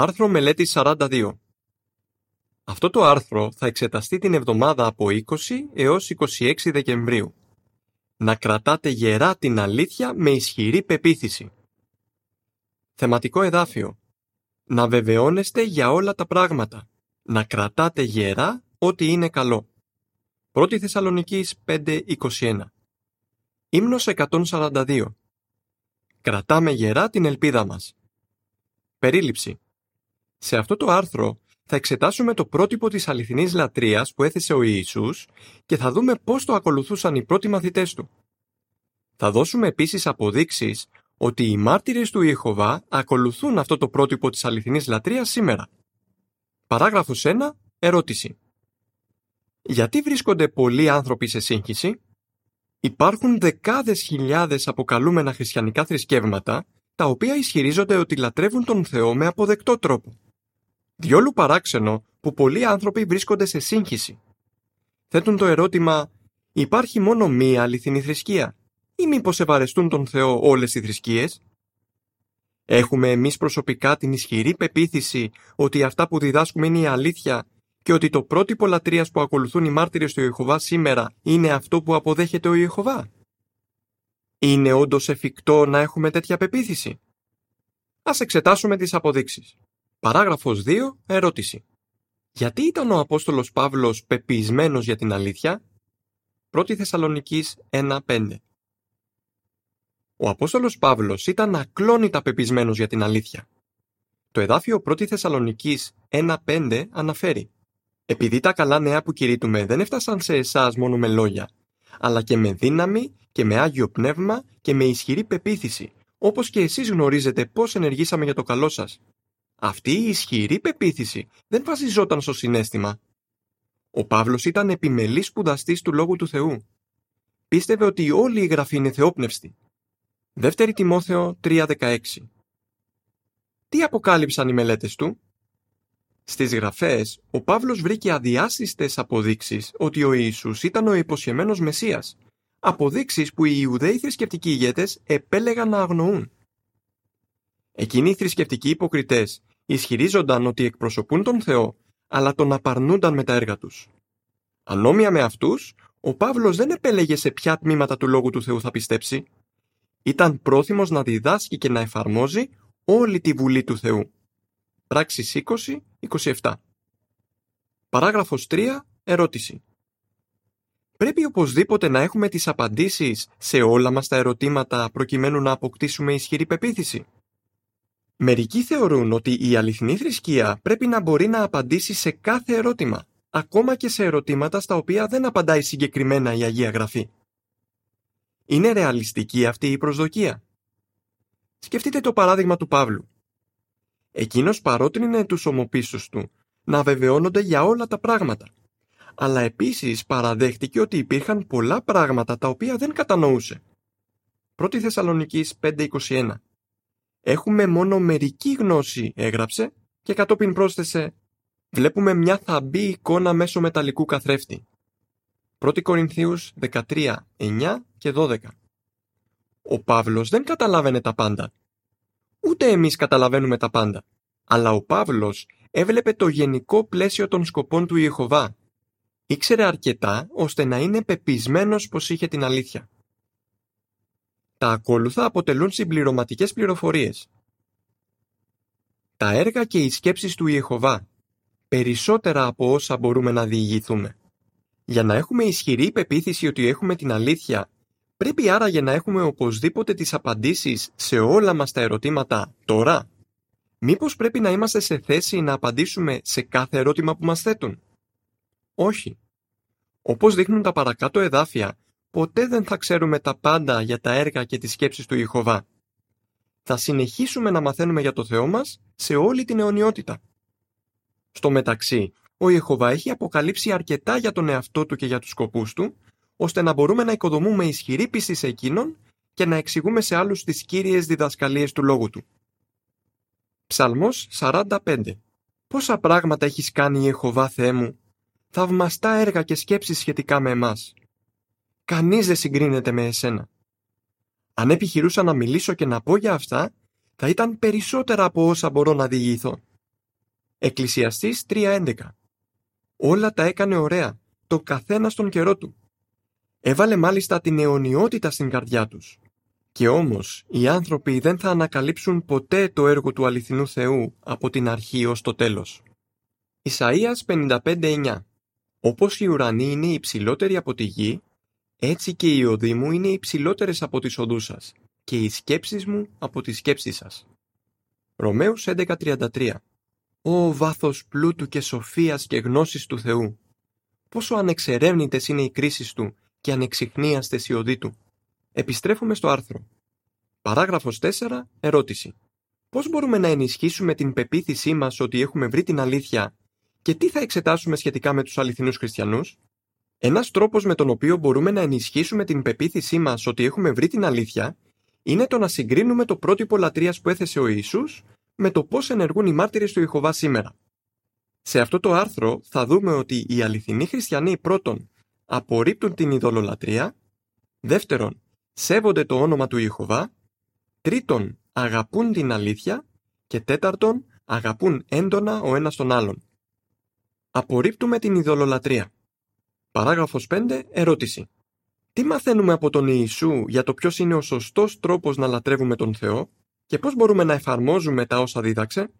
Άρθρο μελέτη 42 Αυτό το άρθρο θα εξεταστεί την εβδομάδα από 20 έως 26 Δεκεμβρίου. Να κρατάτε γερά την αλήθεια με ισχυρή πεποίθηση. Θεματικό εδάφιο Να βεβαιώνεστε για όλα τα πράγματα. Να κρατάτε γερά ό,τι είναι καλό. 1 Θεσσαλονικής 5.21 Ύμνος 142 Κρατάμε γερά την ελπίδα μας. Περίληψη Σε αυτό το άρθρο θα εξετάσουμε το πρότυπο της αληθινής λατρείας που έθεσε ο Ιησούς και θα δούμε πώς το ακολουθούσαν οι πρώτοι μαθητές του. Θα δώσουμε επίσης αποδείξεις ότι οι μάρτυρες του Ιεχωβά ακολουθούν αυτό το πρότυπο της αληθινής λατρείας σήμερα. Παράγραφος 1. Ερώτηση. Γιατί βρίσκονται πολλοί άνθρωποι σε σύγχυση; Υπάρχουν δεκάδες χιλιάδες αποκαλούμενα χριστιανικά θρησκεύματα τα οποία ισχυρίζονται ότι λατρεύουν τον Θεό με αποδεκτό τρόπο. Διόλου παράξενο που πολλοί άνθρωποι βρίσκονται σε σύγχυση. Θέτουν το ερώτημα «Υπάρχει μόνο μία αληθινή θρησκεία» ή μήπως ευαρεστούν τον Θεό όλες οι θρησκείες; Έχουμε εμείς προσωπικά την ισχυρή πεποίθηση ότι αυτά που διδάσκουμε είναι η αλήθεια και ότι το πρότυπο λατρείας που ακολουθούν οι μάρτυρες του Ιεχωβά σήμερα είναι αυτό που αποδέχεται ο Ιεχωβά. Είναι όντως εφικτό να έχουμε τέτοια πεποίθηση; Ας εξετάσουμε τις αποδείξεις. Παράγραφος 2. Ερώτηση. Γιατί ήταν ο Απόστολος Παύλος πεπισμένος για την αλήθεια; 1 Θεσσαλονικής 1.5 Ο Απόστολος Παύλος ήταν ακλόνητα πεπισμένος για την αλήθεια. Το εδάφιο 1 Θεσσαλονικής 1.5 αναφέρει επειδή τα καλά νέα που κηρύττουμε δεν έφτασαν σε εσάς μόνο με λόγια, αλλά και με δύναμη και με άγιο πνεύμα και με ισχυρή πεποίθηση, όπως και εσείς γνωρίζετε πώς ενεργήσαμε για το καλό σας. Αυτή η ισχυρή πεποίθηση δεν βασιζόταν στο συνέστημα. Ο Παύλος ήταν επιμελής σπουδαστής του Λόγου του Θεού. Πίστευε ότι όλη η Γραφή είναι θεόπνευστη. Δεύτερη Τιμόθεο 3.16 Τι αποκάλυψαν οι μελέτες του; Στις γραφές, ο Παύλος βρήκε αδιάσυστες αποδείξεις ότι ο Ιησούς ήταν ο υποσχεμένος Μεσσίας. Αποδείξεις που οι Ιουδαίοι θρησκευτικοί ηγέτες επέλεγαν να αγνοούν. Εκείνοι οι θρησκευτικοί υποκριτές ισχυρίζονταν ότι εκπροσωπούν τον Θεό, αλλά τον απαρνούνταν με τα έργα τους. Ανόμοια με αυτούς, ο Παύλος δεν επέλεγε σε ποια τμήματα του Λόγου του Θεού θα πιστέψει. Ήταν πρόθυμος να διδάσκει και να εφαρμόζει όλη τη Βουλή του Θεού. Πράξεις 20-27 Παράγραφος 3. Ερώτηση. Πρέπει οπωσδήποτε να έχουμε τις απαντήσεις σε όλα μας τα ερωτήματα προκειμένου να αποκτήσουμε ισχυρή πεποίθηση; Μερικοί θεωρούν ότι η αληθινή θρησκεία πρέπει να μπορεί να απαντήσει σε κάθε ερώτημα, ακόμα και σε ερωτήματα στα οποία δεν απαντάει συγκεκριμένα η Αγία Γραφή. Είναι ρεαλιστική αυτή η προσδοκία; Σκεφτείτε το παράδειγμα του Παύλου. Εκείνος παρότρινε τους ομοπίσους του να βεβαιώνονται για όλα τα πράγματα. Αλλά επίσης παραδέχτηκε ότι υπήρχαν πολλά πράγματα τα οποία δεν κατανοούσε. 1 Θεσσαλονικής 5.21 Έχουμε μόνο μερική γνώση, έγραψε, και κατόπιν πρόσθεσε «Βλέπουμε μια θαμπή εικόνα μέσω μεταλλικού καθρέφτη». 1 Κορινθίους 13, 9 και 12 Ο Παύλος δεν καταλάβαινε τα πάντα Ούτε εμείς καταλαβαίνουμε τα πάντα. Αλλά ο Παύλος έβλεπε το γενικό πλαίσιο των σκοπών του Ιεχωβά. Ήξερε αρκετά ώστε να είναι πεπισμένος πως είχε την αλήθεια. Τα ακόλουθα αποτελούν συμπληρωματικές πληροφορίες. Τα έργα και οι σκέψεις του Ιεχωβά. Περισσότερα από όσα μπορούμε να διηγηθούμε. Για να έχουμε ισχυρή πεποίθηση ότι έχουμε την αλήθεια Πρέπει άραγε να έχουμε οπωσδήποτε τις απαντήσεις σε όλα μας τα ερωτήματα τώρα. Μήπως πρέπει να είμαστε σε θέση να απαντήσουμε σε κάθε ερώτημα που μας θέτουν; Όχι. Όπως δείχνουν τα παρακάτω εδάφια, ποτέ δεν θα ξέρουμε τα πάντα για τα έργα και τις σκέψεις του Ιεχωβά. Θα συνεχίσουμε να μαθαίνουμε για το Θεό μας σε όλη την αιωνιότητα. Στο μεταξύ, ο Ιεχωβά έχει αποκαλύψει αρκετά για τον εαυτό του και για τους σκοπούς του, ώστε να μπορούμε να οικοδομούμε ισχυρή πίστη σε εκείνον και να εξηγούμε σε άλλους τις κύριες διδασκαλίες του λόγου του. Ψαλμός 45 Πόσα πράγματα έχεις κάνει η Εχωβά Θεέ μου, θαυμαστά έργα και σκέψεις σχετικά με εμάς. Κανείς δεν συγκρίνεται με εσένα. Αν επιχειρούσα να μιλήσω και να πω για αυτά, θα ήταν περισσότερα από όσα μπορώ να διηγηθώ. Εκκλησιαστής 3.11 Όλα τα έκανε ωραία, το καθένα στον καιρό του. Έβαλε μάλιστα την αιωνιότητα στην καρδιά τους. Και όμως οι άνθρωποι δεν θα ανακαλύψουν ποτέ το έργο του αληθινού Θεού από την αρχή ως το τέλος. Ισαΐας 55.9 Όπως οι ουρανοί είναι υψηλότεροι από τη γη, έτσι και οι οδοί μου είναι υψηλότερες από τις οδούς σας και οι σκέψεις μου από τις σκέψεις σας. Ρωμαίους 11.33 Ω βάθος πλούτου και σοφίας και γνώσης του Θεού! Πόσο ανεξερεύνητες είναι οι κρίσεις Του και ανεξιχνίαστες οι οδοί Του. Επιστρέφουμε στο άρθρο. Παράγραφος 4. Ερώτηση. Πώς μπορούμε να ενισχύσουμε την πεποίθησή μας ότι έχουμε βρει την αλήθεια και τι θα εξετάσουμε σχετικά με τους αληθινούς χριστιανούς; Ένας τρόπος με τον οποίο μπορούμε να ενισχύσουμε την πεποίθησή μας ότι έχουμε βρει την αλήθεια είναι το να συγκρίνουμε το πρότυπο λατρείας που έθεσε ο Ιησούς με το πώς ενεργούν οι μάρτυρες του Ιεχωβά σήμερα. Σε αυτό το άρθρο θα δούμε ότι οι αληθινοί χριστιανοί πρώτον απορρίπτουν την ειδωλολατρεία, δεύτερον σέβονται το όνομα του Ιεχωβά, τρίτον αγαπούν την αλήθεια και τέταρτον αγαπούν έντονα ο ένας τον άλλον. Απορρίπτουμε την ειδωλολατρεία. Παράγραφος 5. Ερώτηση. Τι μαθαίνουμε από τον Ιησού για το ποιος είναι ο σωστός τρόπος να λατρεύουμε τον Θεό και πώς μπορούμε να εφαρμόζουμε τα όσα δίδαξε;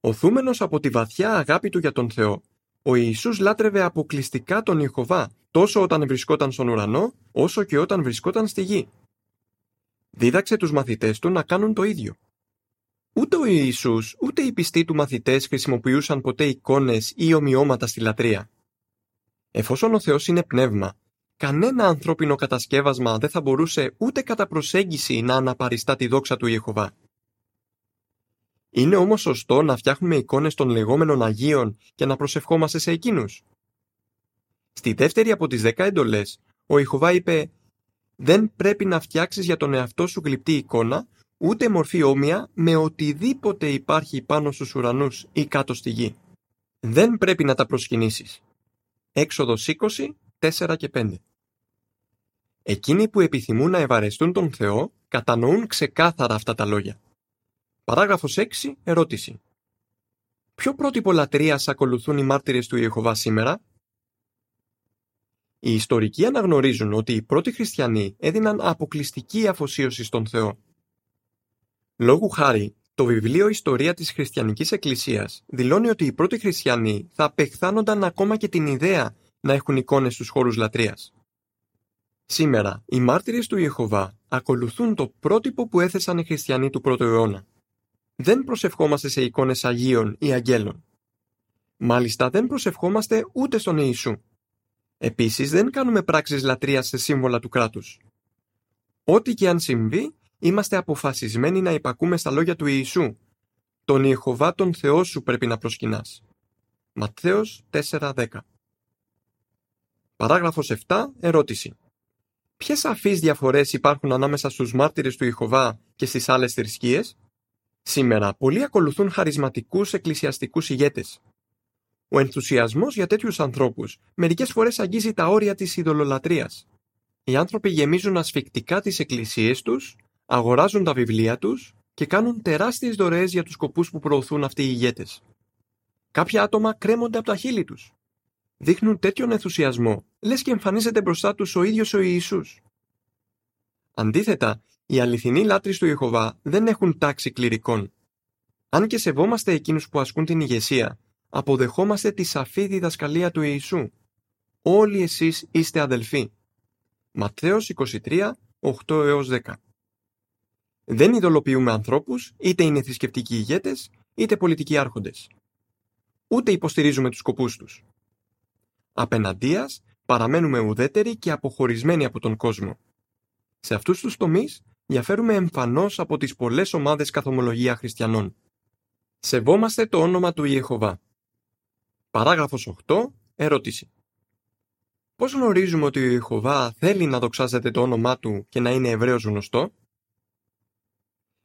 Οθούμενος από τη βαθιά αγάπη του για τον Θεό, ο Ιησούς λάτρευε αποκλειστικά τον Ιεχωβά, τόσο όταν βρισκόταν στον ουρανό, όσο και όταν βρισκόταν στη γη. Δίδαξε τους μαθητές του να κάνουν το ίδιο. Ούτε ο Ιησούς, ούτε οι πιστοί του μαθητές χρησιμοποιούσαν ποτέ εικόνες ή ομοιώματα στη λατρεία. Εφόσον ο Θεός είναι πνεύμα, κανένα ανθρώπινο κατασκεύασμα δεν θα μπορούσε ούτε κατά προσέγγιση να αναπαριστά τη δόξα του Ιεχωβά. Είναι όμως σωστό να φτιάχνουμε εικόνες των λεγόμενων Αγίων και να προσευχόμαστε σε εκείνους. Στη δεύτερη από τις δέκα εντολές, ο Ιεχωβά είπε «Δεν πρέπει να φτιάξεις για τον εαυτό σου γλυπτή εικόνα, ούτε μορφή όμοια με οτιδήποτε υπάρχει πάνω στους ουρανούς ή κάτω στη γη. Δεν πρέπει να τα προσκυνήσεις». Έξοδος 20, 4 και 5 Εκείνοι που επιθυμούν να ευαρεστούν τον Θεό κατανοούν ξεκάθαρα αυτά τα λόγια. Παράγραφος 6. Ερώτηση. Ποιο πρότυπο λατρείας ακολουθούν οι μάρτυρες του Ιεχωβά σήμερα; Οι ιστορικοί αναγνωρίζουν ότι οι πρώτοι χριστιανοί έδιναν αποκλειστική αφοσίωση στον Θεό. Λόγου χάρη, το βιβλίο Ιστορία της Χριστιανικής Εκκλησίας δηλώνει ότι οι πρώτοι χριστιανοί θα απεχθάνονταν ακόμα και την ιδέα να έχουν εικόνες στους χώρους λατρείας. Σήμερα, οι μάρτυρες του Ιεχωβά ακολουθούν το πρότυπο που έθεσαν οι χριστιανοί του πρώτου αιώνα. Δεν προσευχόμαστε σε εικόνες Αγίων ή Αγγέλων. Μάλιστα δεν προσευχόμαστε ούτε στον Ιησού. Επίσης δεν κάνουμε πράξεις λατρείας σε σύμβολα του κράτους. Ό,τι και αν συμβεί, είμαστε αποφασισμένοι να υπακούμε στα λόγια του Ιησού. Τον Ιεχωβά τον Θεό σου πρέπει να προσκυνάς. Ματθαίος 4.10 Παράγραφος 7. Ερώτηση. Ποιες σαφείς διαφορές υπάρχουν ανάμεσα στους μάρτυρες του Ιεχωβά και στις άλλες θρησκείες; Σήμερα, πολλοί ακολουθούν χαρισματικούς εκκλησιαστικούς ηγέτες. Ο ενθουσιασμός για τέτοιους ανθρώπους μερικές φορές αγγίζει τα όρια της ειδωλολατρείας. Οι άνθρωποι γεμίζουν ασφικτικά τις εκκλησίες τους, αγοράζουν τα βιβλία τους και κάνουν τεράστιες δωρεές για τους σκοπούς που προωθούν αυτοί οι ηγέτες. Κάποια άτομα κρέμονται από τα χείλη τους δείχνουν τέτοιον ενθουσιασμό, λες και εμφανίζεται μπροστά τους ο ίδιος ο Ιησούς. Αντίθετα, οι αληθινοί λάτρεις του Ιεχωβά δεν έχουν τάξη κληρικών. Αν και σεβόμαστε εκείνους που ασκούν την ηγεσία, αποδεχόμαστε τη σαφή διδασκαλία του Ιησού. Όλοι εσείς είστε αδελφοί. Ματθαίος 23, 8 10 Δεν ειδωλοποιούμε ανθρώπους, είτε είναι θρησκευτικοί ηγέτες, είτε πολιτικοί άρχοντες. Ούτε υποστηρίζουμε τους σκοπούς τους. Απέναντίας, παραμένουμε ουδέτεροι και αποχωρισμένοι από τον κόσμο. Σε αυτούς τους τομείς διαφέρουμε εμφανώς από τις πολλές ομάδες καθομολογία χριστιανών. Σεβόμαστε το όνομα του Ιεχωβά. Παράγραφος 8. Ερώτηση. Πώς γνωρίζουμε ότι ο Ιεχωβά θέλει να δοξάζεται το όνομά του και να είναι ευρέως γνωστό;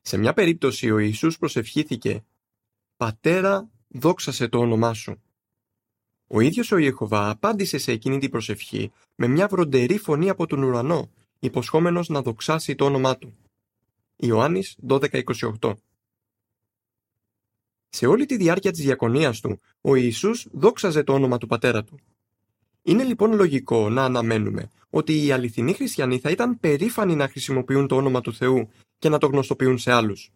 Σε μια περίπτωση ο Ιησούς προσευχήθηκε «Πατέρα, δόξασε το όνομά σου». Ο ίδιος ο Ιεχωβά απάντησε σε εκείνη την προσευχή με μια βροντερή φωνή από τον ουρανό, υποσχόμενος να δοξάσει το όνομά του. Ιωάννης 12.28 Σε όλη τη διάρκεια της διακονίας του, ο Ιησούς δόξαζε το όνομα του πατέρα του. Είναι λοιπόν λογικό να αναμένουμε ότι οι αληθινοί χριστιανοί θα ήταν περήφανοι να χρησιμοποιούν το όνομα του Θεού και να το γνωστοποιούν σε άλλους.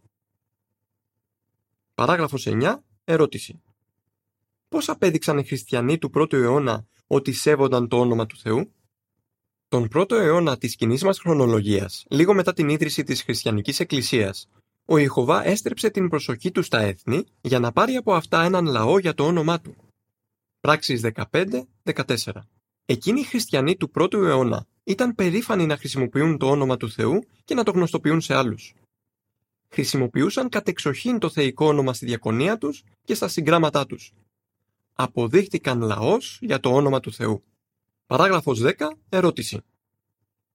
Παράγραφος 9. Ερώτηση. Πώς απέδειξαν οι χριστιανοί του πρώτου αιώνα ότι σέβονταν το όνομα του Θεού; Τον πρώτο αιώνα της κοινής μας χρονολογίας, λίγο μετά την ίδρυση της χριστιανικής εκκλησίας, ο Ιχωβά έστρεψε την προσοχή του στα έθνη για να πάρει από αυτά έναν λαό για το όνομά του. Πράξεις 15-14 Εκείνοι οι χριστιανοί του πρώτου αιώνα ήταν περήφανοι να χρησιμοποιούν το όνομα του Θεού και να το γνωστοποιούν σε άλλους. Χρησιμοποιούσαν κατεξοχήν το θεϊκό όνομα στη διακονία τους και στα συγκράματά τους. Αποδείχτηκαν λαός για το όνομα του Θεού. Παράγραφος 10. Ερώτηση.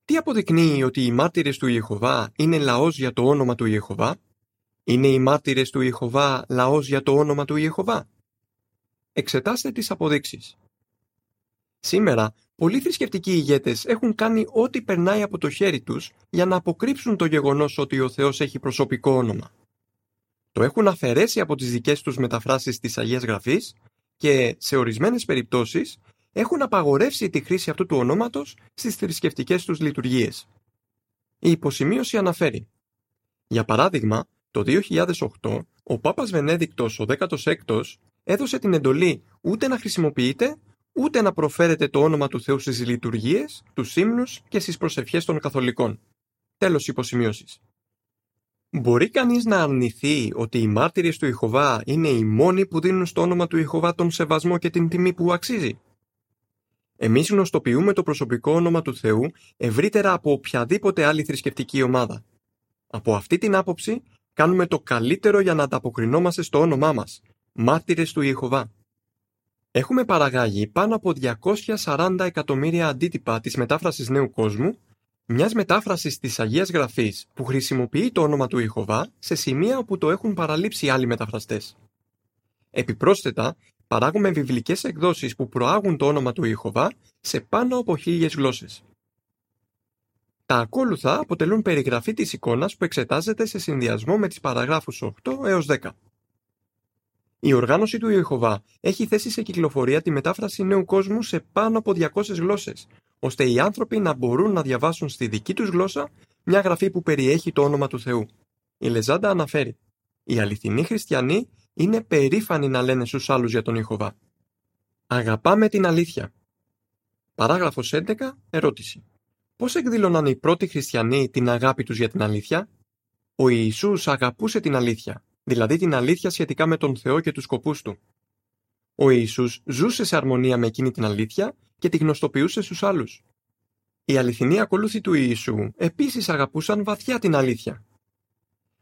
Τι αποδεικνύει ότι οι μάρτυρες του Ιεχωβά είναι λαός για το όνομα του Ιεχωβά; Είναι οι μάρτυρες του Ιεχωβά λαός για το όνομα του Ιεχωβά; Εξετάστε τις αποδείξεις. Σήμερα, πολλοί θρησκευτικοί ηγέτες έχουν κάνει ό,τι περνάει από το χέρι τους για να αποκρύψουν το γεγονός ότι ο Θεός έχει προσωπικό όνομα. Το έχουν αφαιρέσει από τις δικές τους μεταφράσεις της Αγίας Γραφής και, σε ορισμένες περιπτώσεις, έχουν απαγορεύσει τη χρήση αυτού του ονόματος στις θρησκευτικές τους λειτουργίες. Η υποσημείωση αναφέρει Για παράδειγμα, το 2008 ο Πάπας Βενέδικτος ο 16ος έδωσε την εντολή ούτε να χρησιμοποιείται ούτε να προφέρετε το όνομα του Θεού στις λειτουργίες, τους ύμνους και στις προσευχές των καθολικών. Τέλος υποσημείωσης. Μπορεί κανείς να αρνηθεί ότι οι μάρτυρες του Ιχωβά είναι οι μόνοι που δίνουν στο όνομα του Ιχωβά τον σεβασμό και την τιμή που αξίζει; Εμείς γνωστοποιούμε το προσωπικό όνομα του Θεού ευρύτερα από οποιαδήποτε άλλη θρησκευτική ομάδα. Από αυτή την άποψη, κάνουμε το καλύτερο για να ανταποκρινόμαστε στο όνομά μας, μάρτυρες του Ιεχωβά. Έχουμε παραγάγει πάνω από 240 εκατομμύρια αντίτυπα της μετάφρασης Νέου Κόσμου, μιας μετάφρασης της Αγίας Γραφής που χρησιμοποιεί το όνομα του Ιεχωβά σε σημεία όπου το έχουν παραλείψει άλλοι μεταφραστές. Επιπρόσθετα, παράγουμε βιβλικές εκδόσεις που προάγουν το όνομα του Ιεχωβά σε πάνω από χίλιες γλώσσες. Τα ακόλουθα αποτελούν περιγραφή της εικόνας που εξετάζεται σε συνδυασμό με τις παραγράφους 8 έως 10. Η οργάνωση του Ιεχωβά έχει θέσει σε κυκλοφορία τη μετάφραση νέου κόσμου σε πάνω από 200 γλώσσες, ώστε οι άνθρωποι να μπορούν να διαβάσουν στη δική τους γλώσσα μια γραφή που περιέχει το όνομα του Θεού. Η Λεζάντα αναφέρει «Οι αληθινοί χριστιανοί είναι περήφανοι να λένε στους άλλους για τον Ιεχωβά. Αγαπάμε την αλήθεια. Παράγραφος 11. Ερώτηση. Πώς εκδήλωναν οι πρώτοι χριστιανοί την αγάπη τους για την αλήθεια; Ο Ιησούς αγαπούσε την αλήθεια, δηλαδή την αλήθεια σχετικά με τον Θεό και τους σκοπούς του. Ο Ιησούς ζούσε σε αρμονία με εκείνη την αλήθεια και τη γνωστοποιούσε στους άλλους. Οι αληθινοί ακολούθοι του Ιησού επίσης αγαπούσαν βαθιά την αλήθεια.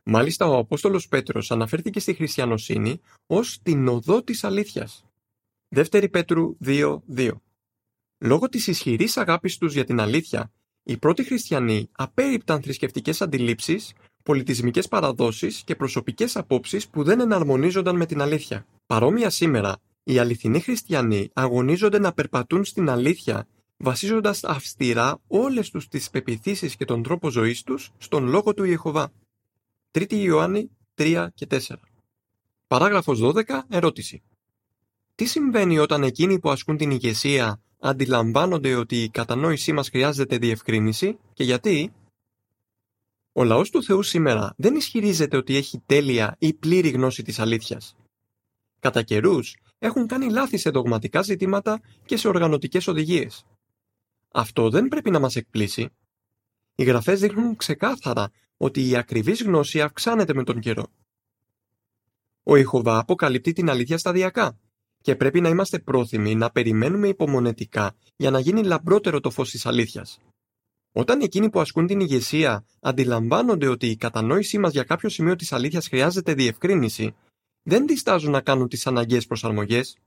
Μάλιστα ο Απόστολος Πέτρος αναφέρθηκε στη χριστιανοσύνη ως την οδό της αλήθειας. Δεύτερη Πέτρου 2.2 Λόγω της ισχυρής αγάπης τους για την αλήθεια, οι πρώτοι χριστιανοί απέριπταν θρησκευτικές αντιλήψεις, πολιτισμικές παραδόσεις και προσωπικές απόψεις που δεν εναρμονίζονταν με την αλήθεια. Παρόμοια σήμερα, οι αληθινοί χριστιανοί αγωνίζονται να περπατούν στην αλήθεια βασίζοντας αυστηρά όλες τους τις πεπιθήσεις και τον τρόπο ζωής τους στον λόγο του Ιεχωβά. 3 Ιωάννη 3 και 4. Παράγραφος 12. Ερώτηση. Τι συμβαίνει όταν εκείνοι που ασκούν την ηγεσία αντιλαμβάνονται ότι η κατανόησή μας χρειάζεται διευκρίνηση και γιατί; Ο λαός του Θεού σήμερα δεν ισχυρίζεται ότι έχει τέλεια ή πλήρη γνώση της αλήθειας. Κατά καιρούς έχουν κάνει λάθη σε δογματικά ζητήματα και σε οργανωτικές οδηγίες. Αυτό δεν πρέπει να μας εκπλήσει. Οι γραφές δείχνουν ξεκάθαρα ότι η ακριβής γνώση αυξάνεται με τον καιρό. Ο Ιχωβά αποκαλύπτει την αλήθεια σταδιακά και πρέπει να είμαστε πρόθυμοι να περιμένουμε υπομονετικά για να γίνει λαμπρότερο το φως της αλήθειας. Όταν εκείνοι που ασκούν την ηγεσία αντιλαμβάνονται ότι η κατανόησή μας για κάποιο σημείο της αλήθειας χρειάζεται διευκρίνηση, δεν διστάζουν να κάνουν τις αναγκαίες προσαρμογές.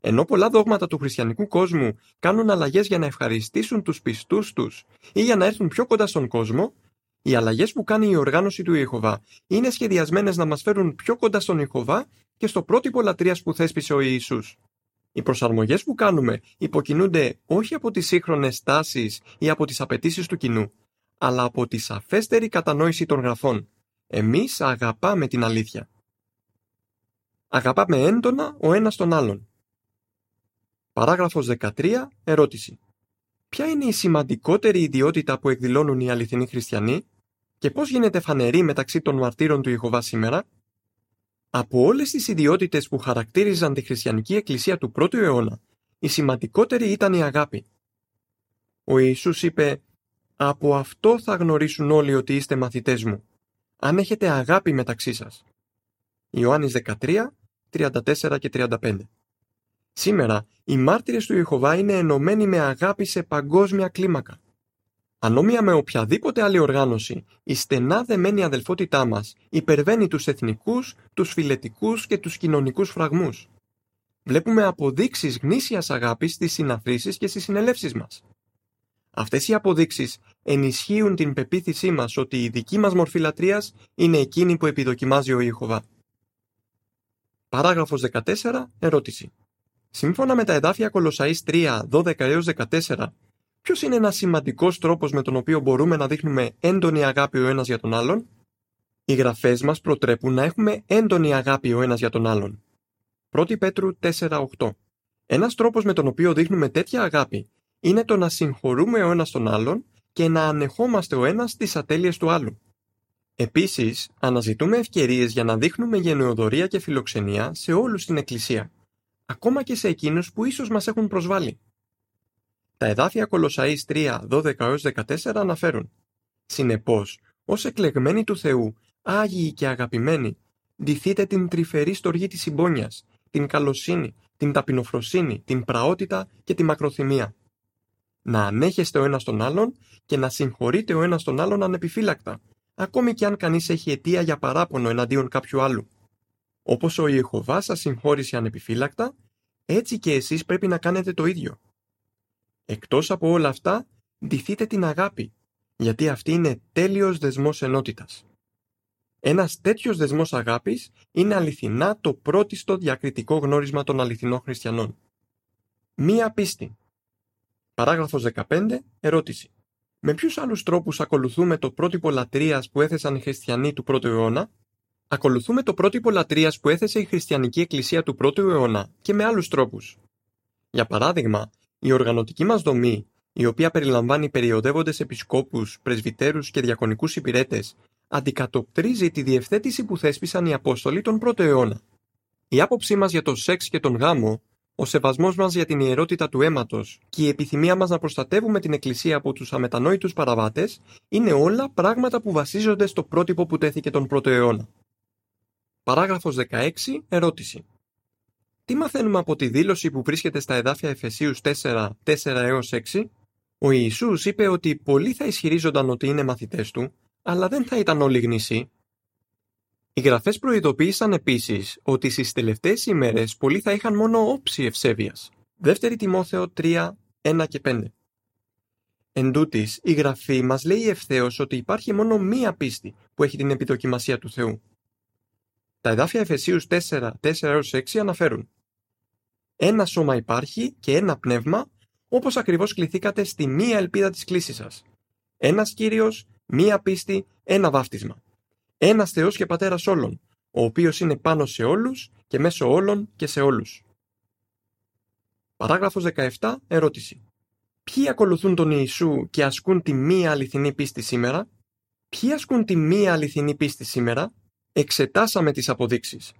Ενώ πολλά δόγματα του χριστιανικού κόσμου κάνουν αλλαγές για να ευχαριστήσουν τους πιστούς τους ή για να έρθουν πιο κοντά στον κόσμο, οι αλλαγές που κάνει η οργάνωση του Ιεχωβά είναι σχεδιασμένες να μας φέρουν πιο κοντά στον Ιεχωβά και στο πρότυπο λατρείας που θέσπισε ο Ιησούς. Οι προσαρμογές που κάνουμε υποκινούνται όχι από τις σύγχρονες τάσεις ή από τις απαιτήσεις του κοινού, αλλά από τη σαφέστερη κατανόηση των γραφών. Εμείς αγαπάμε την αλήθεια. Αγαπάμε έντονα ο ένας τον άλλον. Παράγραφος 13. Ερώτηση. Ποια είναι η σημαντικότερη ιδιότητα που εκδηλώνουν οι αληθινοί χριστιανοί και πώς γίνεται φανερή μεταξύ των μαρτύρων του Ιεχωβά σήμερα; Από όλες τις ιδιότητες που χαρακτήριζαν τη χριστιανική εκκλησία του πρώτου αιώνα, η σημαντικότερη ήταν η αγάπη. Ο Ιησούς είπε «Από αυτό θα γνωρίσουν όλοι ότι είστε μαθητές μου, αν έχετε αγάπη μεταξύ σας». Ιωάννης 13, 34 και 35 Σήμερα, οι μάρτυρες του Ιεχωβά είναι ενωμένοι με αγάπη σε παγκόσμια κλίμακα. Ανόμοια με οποιαδήποτε άλλη οργάνωση, η στενά δεμένη αδελφότητά μας υπερβαίνει τους εθνικούς, τους φιλετικούς και τους κοινωνικούς φραγμούς. Βλέπουμε αποδείξεις γνήσιας αγάπης στις συναθρήσεις και στις συνελεύσεις μας. Αυτές οι αποδείξεις ενισχύουν την πεποίθησή μας ότι η δική μας μορφή λατρείας είναι εκείνη που επιδοκιμάζει ο Ιεχωβά. Παράγραφος 14. Ερώτηση. Σύμφωνα με τα εδάφια Κολοσαΐς 3, 12 14, ποιος είναι ένας σημαντικός τρόπος με τον οποίο μπορούμε να δείχνουμε έντονη αγάπη ο ένας για τον άλλον; Οι γραφές μας προτρέπουν να έχουμε έντονη αγάπη ο ένας για τον άλλον. 1 Πέτρου 4, 8. Ένας τρόπος με τον οποίο δείχνουμε τέτοια αγάπη είναι το να συγχωρούμε ο ένας τον άλλον και να ανεχόμαστε ο ένας τις ατέλειες του άλλου. Επίσης, αναζητούμε ευκαιρίες για να δείχνουμε γενναιοδορία και φιλοξενία σε όλους στην Εκκλησία ακόμα και σε εκείνους που ίσως μας έχουν προσβάλει. Τα εδάφια Κολοσαΐς 3, 12-14 αναφέρουν «Συνεπώς, ως εκλεγμένοι του Θεού, άγιοι και αγαπημένοι, ντυθείτε την τρυφερή στοργή της συμπόνιας, την καλοσύνη, την ταπεινοφροσύνη, την πραότητα και τη μακροθυμία. Να ανέχεστε ο ένας τον άλλον και να συγχωρείτε ο ένας τον άλλον ανεπιφύλακτα, ακόμη και αν κανείς έχει αιτία για παράπονο εναντίον κάποιου άλλου. Όπως ο Ιεχωβάς σας συγχώρησε ανεπιφύλακτα, έτσι και εσείς πρέπει να κάνετε το ίδιο. Εκτός από όλα αυτά, ντυθείτε την αγάπη, γιατί αυτή είναι τέλειος δεσμός ενότητας. Ένας τέτοιος δεσμός αγάπης είναι αληθινά το πρώτιστο διακριτικό γνώρισμα των αληθινών χριστιανών. Μία πίστη. Παράγραφος 15. Ερώτηση. Με ποιους άλλους τρόπους ακολουθούμε το πρότυπο λατρείας που έθεσαν οι χριστιανοί του πρώτου αιώνα; Ακολουθούμε το πρότυπο λατρείας που έθεσε η χριστιανική εκκλησία του πρώτου αιώνα και με άλλους τρόπους. Για παράδειγμα, η οργανωτική μας δομή, η οποία περιλαμβάνει περιοδεύοντες επισκόπους, πρεσβυτέρους και διακονικούς υπηρέτες, αντικατοπτρίζει τη διευθέτηση που θέσπισαν οι Απόστολοι τον πρώτο αιώνα. Η άποψή μας για το σεξ και τον γάμο, ο σεβασμός μας για την ιερότητα του αίματος και η επιθυμία μας να προστατεύουμε την Εκκλησία από τους αμετανόητους παραβάτες είναι όλα πράγματα που βασίζονται στο πρότυπο που τέθηκε τον πρώτο αιώνα. Παράγραφος 16. Ερώτηση. Τι μαθαίνουμε από τη δήλωση που βρίσκεται στα εδάφια Εφεσίους 4, 4 6? Ο Ιησούς είπε ότι πολλοί θα ισχυρίζονταν ότι είναι μαθητές του, αλλά δεν θα ήταν όλοι γνήσιοι. Οι γραφές προειδοποίησαν επίσης ότι στις τελευταίες ημέρες πολλοί θα είχαν μόνο όψη ευσέβειας. Δεύτερη Τιμόθεο 3, 1 και 5. Εν τούτης, η γραφή μας λέει ευθέως ότι υπάρχει μόνο μία πίστη που έχει την επιδοκιμασία του Θεού. Τα εδάφια Εφεσίους 4, 4-6 αναφέρουν «Ένα σώμα υπάρχει και ένα πνεύμα, όπως ακριβώς κληθήκατε στη μία ελπίδα της κλίσης σας. Ένας Κύριος, μία πίστη, ένα βάφτισμα. Ένας Θεός και Πατέρας όλων, ο οποίος είναι πάνω σε όλους και μέσω όλων και σε όλους». Παράγραφος 17. Ερώτηση. Ποιοι ακολουθούν τον Ιησού και ασκούν τη μία αληθινή πίστη σήμερα; Ποιοι ασκούν τη μία αληθινή πίστη σήμερα; Εξετάσαμε τις αποδείξεις.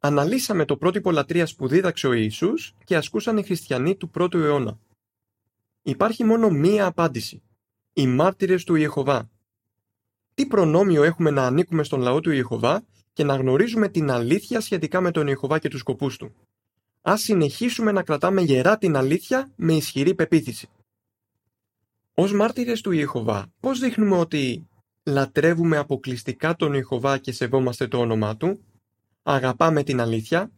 Αναλύσαμε το πρότυπο λατρείας που δίδαξε ο Ιησούς και ασκούσαν οι χριστιανοί του πρώτου αιώνα. Υπάρχει μόνο μία απάντηση. Οι μάρτυρες του Ιεχωβά. Τι προνόμιο έχουμε να ανήκουμε στον λαό του Ιεχωβά και να γνωρίζουμε την αλήθεια σχετικά με τον Ιεχωβά και τους σκοπούς του; Ας συνεχίσουμε να κρατάμε γερά την αλήθεια με ισχυρή πεποίθηση. Ως μάρτυρες του Ιεχωβά, πώς δείχνουμε ότι λατρεύουμε αποκλειστικά τον Ιεχωβά και σεβόμαστε το όνομά Του, αγαπάμε την αλήθεια,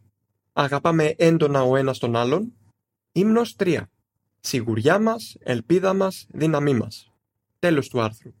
αγαπάμε έντονα ο ένας τον άλλον. Ύμνος 3. Σιγουριά μας, ελπίδα μας, δύναμή μας. Τέλος του άρθρου.